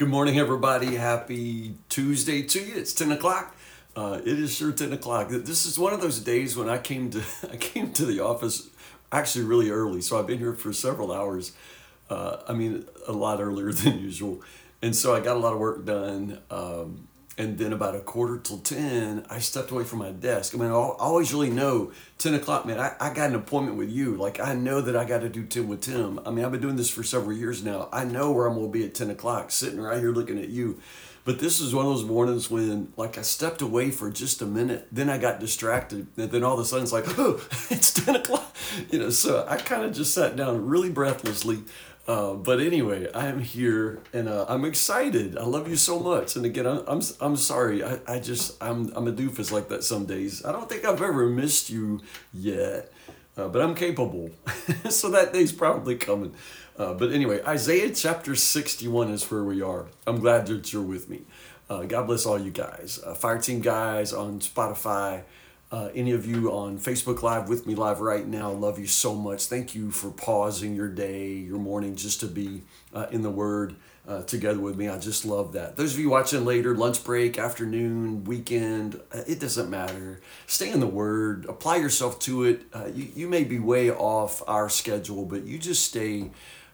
Good morning, everybody. Happy Tuesday to you. It's ten o'clock. Uh, it is sure ten o'clock. This is one of those days when I came to I came to the office actually really early, so I've been here for several hours. Uh, I mean, a lot earlier than usual, and so I got a lot of work done. Um, and then about a quarter till 10 i stepped away from my desk. I mean i always really know 10 o'clock man I, I got an appointment with you. Like i know that i got to do 10 with Tim. I mean i've been doing this for several years now. I know where i'm going to be at 10 o'clock sitting right here looking at you. But this is one of those mornings when like i stepped away for just a minute then i got distracted and then all of a sudden it's like oh it's 10 o'clock. You know so i kind of just sat down really breathlessly uh, but anyway, I'm here and uh, I'm excited. I love you so much. And again, I'm, I'm, I'm sorry. I, I just, I'm, I'm a doofus like that some days. I don't think I've ever missed you yet, uh, but I'm capable. so that day's probably coming. Uh, but anyway, Isaiah chapter 61 is where we are. I'm glad that you're with me. Uh, God bless all you guys. Uh, Fire Team guys on Spotify. Uh, any of you on Facebook Live with me live right now, love you so much. Thank you for pausing your day, your morning, just to be uh, in the Word uh, together with me. I just love that. Those of you watching later, lunch break, afternoon, weekend, uh, it doesn't matter. Stay in the Word, apply yourself to it. Uh, you, you may be way off our schedule, but you just stay,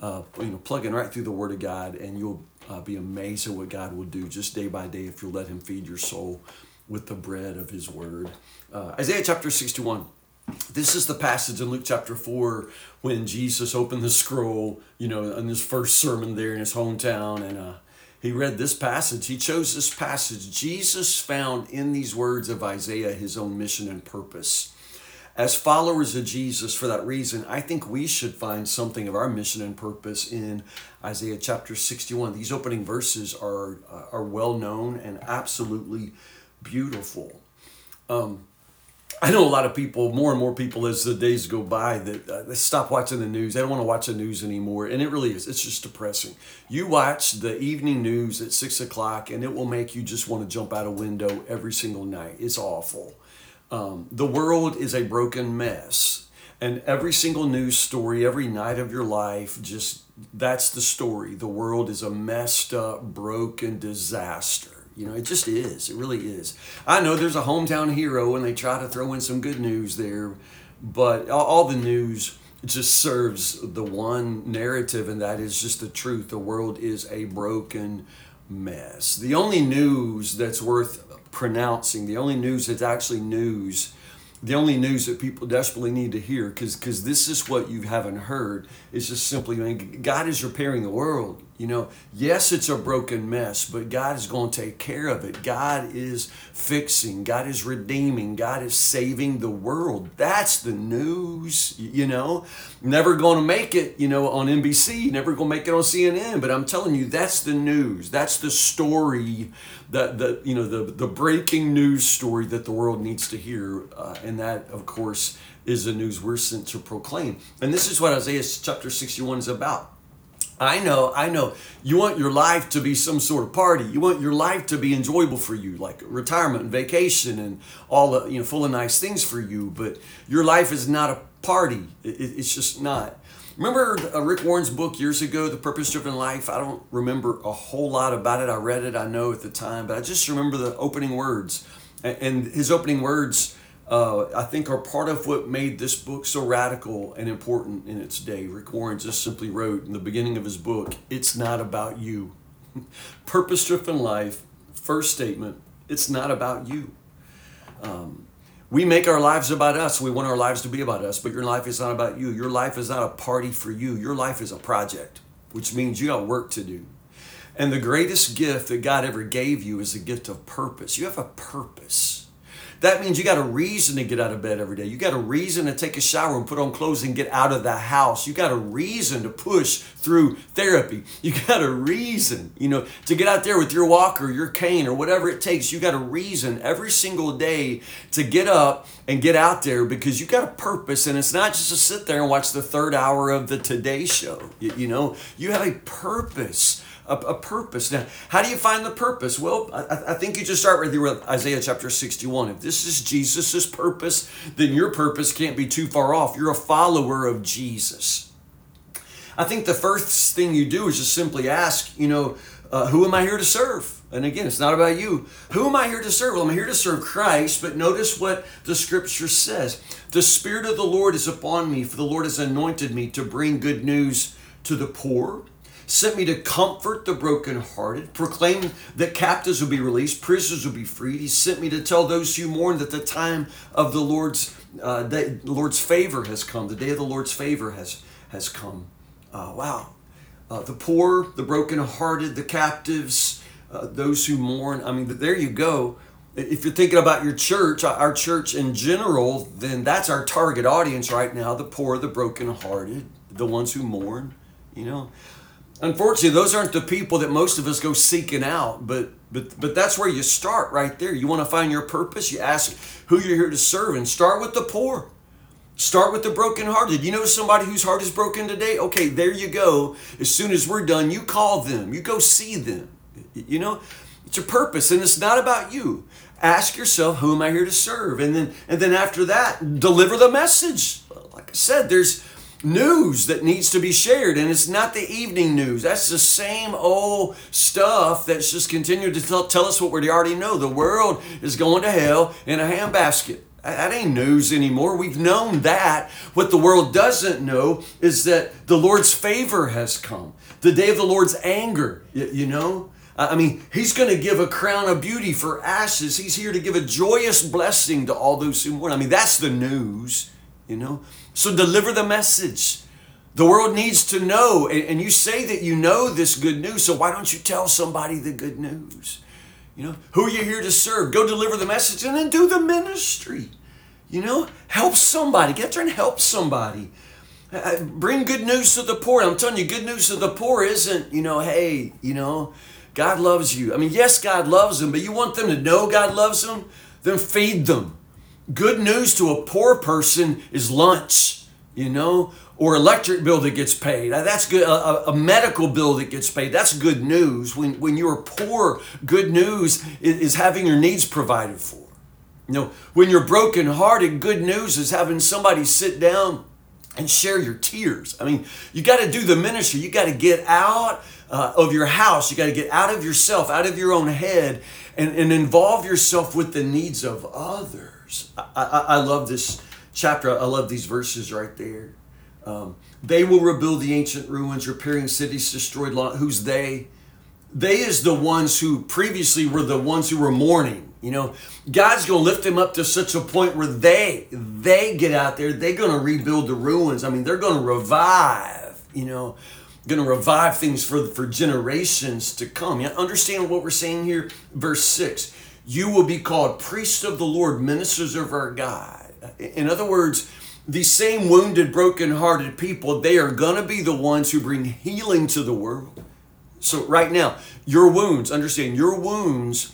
uh, you know, plugging right through the Word of God, and you'll be amazed at what God will do just day by day if you'll let Him feed your soul with the bread of his word. Uh, Isaiah chapter 61. This is the passage in Luke chapter 4 when Jesus opened the scroll, you know, in his first sermon there in his hometown. And uh, he read this passage. He chose this passage. Jesus found in these words of Isaiah his own mission and purpose. As followers of Jesus, for that reason, I think we should find something of our mission and purpose in Isaiah chapter 61. These opening verses are, uh, are well known and absolutely beautiful. Um, I know a lot of people, more and more people as the days go by, that uh, they stop watching the news. They don't want to watch the news anymore. And it really is. It's just depressing. You watch the evening news at six o'clock, and it will make you just want to jump out a window every single night. It's awful. Um, the world is a broken mess. And every single news story, every night of your life, just that's the story. The world is a messed up, broken disaster. You know, it just is. It really is. I know there's a hometown hero and they try to throw in some good news there, but all the news just serves the one narrative, and that is just the truth. The world is a broken mess. The only news that's worth pronouncing, the only news that's actually news, the only news that people desperately need to hear, because this is what you haven't heard, is just simply, I mean, God is repairing the world. You know, yes, it's a broken mess, but God is going to take care of it. God is fixing, God is redeeming, God is saving the world. That's the news, you know. Never going to make it, you know, on NBC, never going to make it on CNN, but I'm telling you, that's the news. That's the story that, the you know, the, the breaking news story that the world needs to hear. Uh, and that, of course, is the news we're sent to proclaim. And this is what Isaiah chapter 61 is about I know, I know. You want your life to be some sort of party. You want your life to be enjoyable for you, like retirement and vacation and all the, you know, full of nice things for you. But your life is not a party. it's just not. Remember uh, Rick Warren's book years ago, The Purpose Driven Life? I don't remember a whole lot about it. I read it, I know at the time, but I just remember the opening words. And his opening words uh, I think are part of what made this book so radical and important in its day. Rick Warren just simply wrote in the beginning of his book, It's not about you. Purpose driven life, first statement, it's not about you. Um, we make our lives about us. We want our lives to be about us, but your life is not about you. Your life is not a party for you. Your life is a project, which means you got work to do. And the greatest gift that God ever gave you is the gift of purpose. You have a purpose. That means you got a reason to get out of bed every day. You got a reason to take a shower and put on clothes and get out of the house. You got a reason to push through therapy. You got a reason, you know, to get out there with your walker, your cane, or whatever it takes. You got a reason every single day to get up and get out there because you got a purpose. And it's not just to sit there and watch the third hour of the Today Show. You, you know, you have a purpose a, a purpose. Now, how do you find the purpose? Well, I, I think you just start with Isaiah chapter 61. If this is Jesus' purpose, then your purpose can't be too far off. You're a follower of Jesus. I think the first thing you do is just simply ask, you know, uh, who am I here to serve? And again, it's not about you. Who am I here to serve? Well, I'm here to serve Christ, but notice what the scripture says. The Spirit of the Lord is upon me, for the Lord has anointed me to bring good news to the poor, sent me to comfort the brokenhearted, proclaim that captives will be released, prisoners will be freed. He sent me to tell those who mourn that the time of the Lord's uh, the Lord's favor has come. The day of the Lord's favor has has come. Uh, wow, uh, the poor, the brokenhearted, the captives, uh, those who mourn. I mean, there you go. If you're thinking about your church, our church in general, then that's our target audience right now the poor, the brokenhearted, the ones who mourn, you know. Unfortunately, those aren't the people that most of us go seeking out, but but but that's where you start right there. You want to find your purpose, you ask who you're here to serve and start with the poor. Start with the brokenhearted. You know somebody whose heart is broken today? Okay, there you go. As soon as we're done, you call them. You go see them. You know, it's a purpose and it's not about you. Ask yourself, who am I here to serve? And then and then after that, deliver the message. Like I said, there's news that needs to be shared and it's not the evening news that's the same old stuff that's just continued to tell, tell us what we already know the world is going to hell in a handbasket that ain't news anymore. We've known that. What the world doesn't know is that the Lord's favor has come. The day of the Lord's anger, you know? I mean, He's going to give a crown of beauty for ashes. He's here to give a joyous blessing to all those who mourn. I mean, that's the news, you know? So deliver the message. The world needs to know. And you say that you know this good news, so why don't you tell somebody the good news? You know, who are you here to serve? Go deliver the message and then do the ministry. You know, help somebody. Get there and help somebody. Bring good news to the poor. I'm telling you, good news to the poor isn't, you know, hey, you know, God loves you. I mean, yes, God loves them, but you want them to know God loves them? Then feed them. Good news to a poor person is lunch, you know, or electric bill that gets paid. That's good. A, a, medical bill that gets paid. That's good news. When, when you're poor, good news is, is having your needs provided for. You know, when you're brokenhearted, good news is having somebody sit down and share your tears. I mean, you got to do the ministry. You got to get out uh, of your house. You got to get out of yourself, out of your own head, and, and involve yourself with the needs of others. I, I, I love this chapter. I love these verses right there. Um, they will rebuild the ancient ruins, repairing cities destroyed. Who's they? They is the ones who previously were the ones who were mourning. You know, God's going to lift them up to such a point where they they get out there. They're going to rebuild the ruins. I mean, they're going to revive. You know, going to revive things for for generations to come. You understand what we're saying here? Verse six: You will be called priests of the Lord, ministers of our God. In other words these same wounded, broken-hearted people, they are going to be the ones who bring healing to the world. So, right now, your wounds, understand, your wounds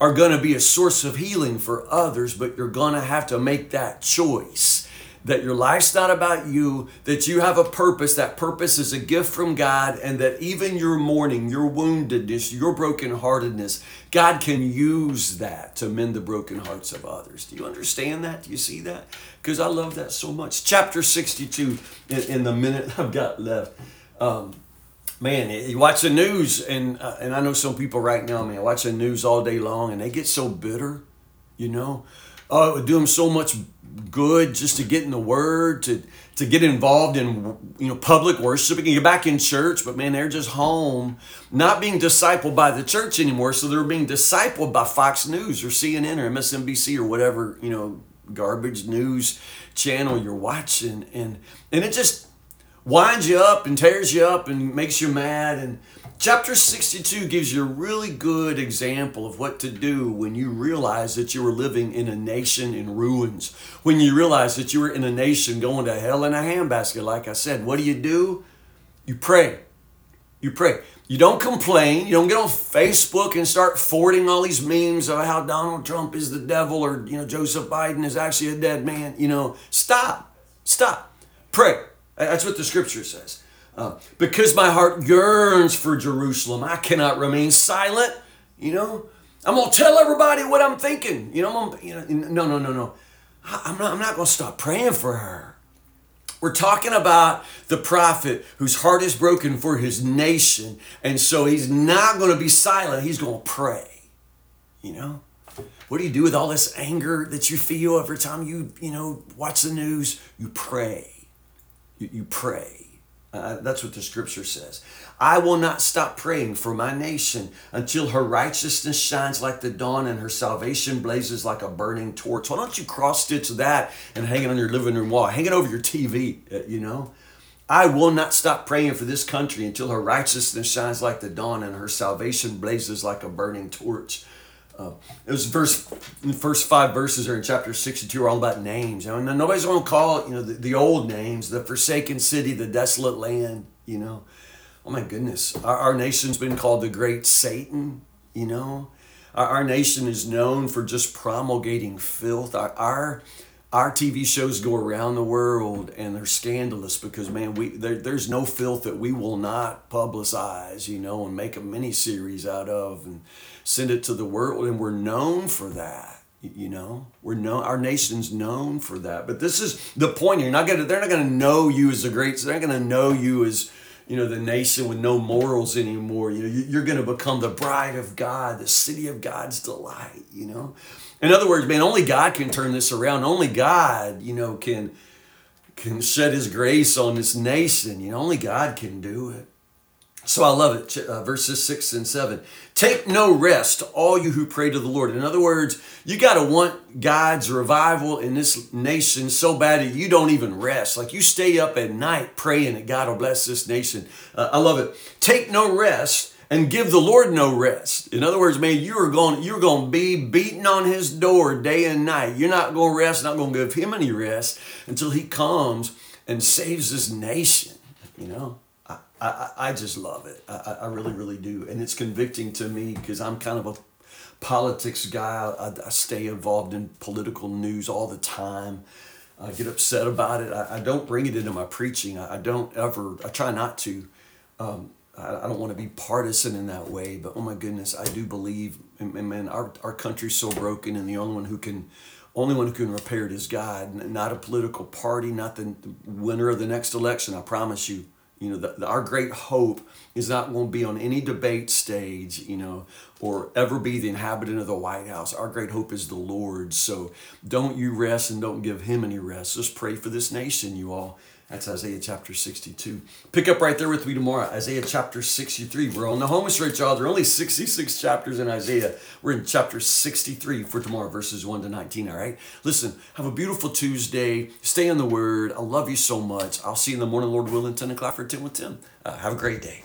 are going to be a source of healing for others, but you're going to have to make that choice that your life's not about you, that you have a purpose. That purpose is a gift from God, and that even your mourning, your woundedness, your brokenheartedness, God can use that to mend the broken hearts of others. Do you understand that? Do you see that? Because I love that so much. Chapter 62, in, in the minute I've got left. Um, man, you watch the news, and uh, and I know some people right now, man, watch the news all day long, and they get so bitter, you know. Oh, it would do them so much good just to get in the Word, to to get involved in you know public worship, and get back in church. But man, they're just home, not being discipled by the church anymore. So they're being discipled by Fox News or CNN or MSNBC or whatever you know garbage news channel you're watching, and and it just winds you up and tears you up and makes you mad and Chapter 62 gives you a really good example of what to do when you realize that you were living in a nation in ruins. When you realize that you were in a nation going to hell in a handbasket, like I said, what do you do? You pray. You pray. You don't complain. You don't get on Facebook and start forwarding all these memes of how Donald Trump is the devil or, you know, Joseph Biden is actually a dead man. You know, stop. Stop. Pray. That's what the scripture says. Uh, because my heart yearns for Jerusalem, I cannot remain silent. You know, I'm gonna tell everybody what I'm thinking. You know, I'm, you know, no, no, no, no. I'm not. I'm not gonna stop praying for her. We're talking about the prophet whose heart is broken for his nation. And so he's not to be silent. He's to pray. You know? What do you do with all this anger that you feel every time you, you know, watch the news? You pray. You, pray. Uh, that's what the scripture says. I will not stop praying for my nation until her righteousness shines like the dawn and her salvation blazes like a burning torch. Why don't you cross stitch that and hang it on your living room wall? Hang it over your TV, uh, you know? I will not stop praying for this country until her righteousness shines like the dawn and her salvation blazes like a burning torch. Uh, it was verse, the first five verses are in chapter 62 are all about names. You and nobody's going to call you know, the, the old names, the forsaken city, the desolate land, you know. Oh my goodness. Our, our nation's been called the great Satan, you know. Our, our nation is known for just promulgating filth. Our, our, our TV shows go around the world and they're scandalous because man, we there, there's no filth that we will not publicize, you know, and make a mini series out of and send it to the world, and we're known for that. You know, we're known. Our nation's known for that. But this is the point. You're not gonna. They're not gonna know you as the great. They're not gonna know you as you know the nation with no morals anymore. You know, you're gonna become the bride of God, the city of God's delight. You know, in other words, man, only God can turn this around. Only God, you know, can can shed His grace on this nation. You know, only God can do it. So I love it. Uh, verses 6 and 7. Take no rest, all you who pray to the Lord. In other words, you got to want God's revival in this nation so bad that you don't even rest. Like you stay up at night praying that God will bless this nation. Uh, I love it. Take no rest and give the Lord no rest. In other words, man, you are going you're going to be beating on his door day and night. You're not going to rest, not going to give him any rest until he comes and saves this nation, you know? I, I just love it. I, I really, really do. And it's convicting to me because I'm kind of a politics guy. I, I, stay involved in political news all the time. I get upset about it. I, I don't bring it into my preaching. I, I don't ever, I try not to. Um, I, don't want to be partisan in that way, but oh my goodness, I do believe, and, and man, our, our country's so broken, and the only one who can only one who can repair it is God, not a political party, not the winner of the next election. I promise you. You know, the, the, our great hope is not going to be on any debate stage, you know, or ever be the inhabitant of the White House. Our great hope is the Lord. So don't you rest and don't give him any rest. Just pray for this nation, you all. That's Isaiah chapter 62. Pick up right there with me tomorrow, Isaiah chapter 63. We're on the home stretch, y'all. There are only 66 chapters in Isaiah. We're in chapter 63 for tomorrow, verses 1 to 19, all right? Listen, have a beautiful Tuesday. Stay in the Word. I love you so much. I'll see you in the morning, Lord willing, 10 o'clock for 10 with Tim. Uh, have a great day.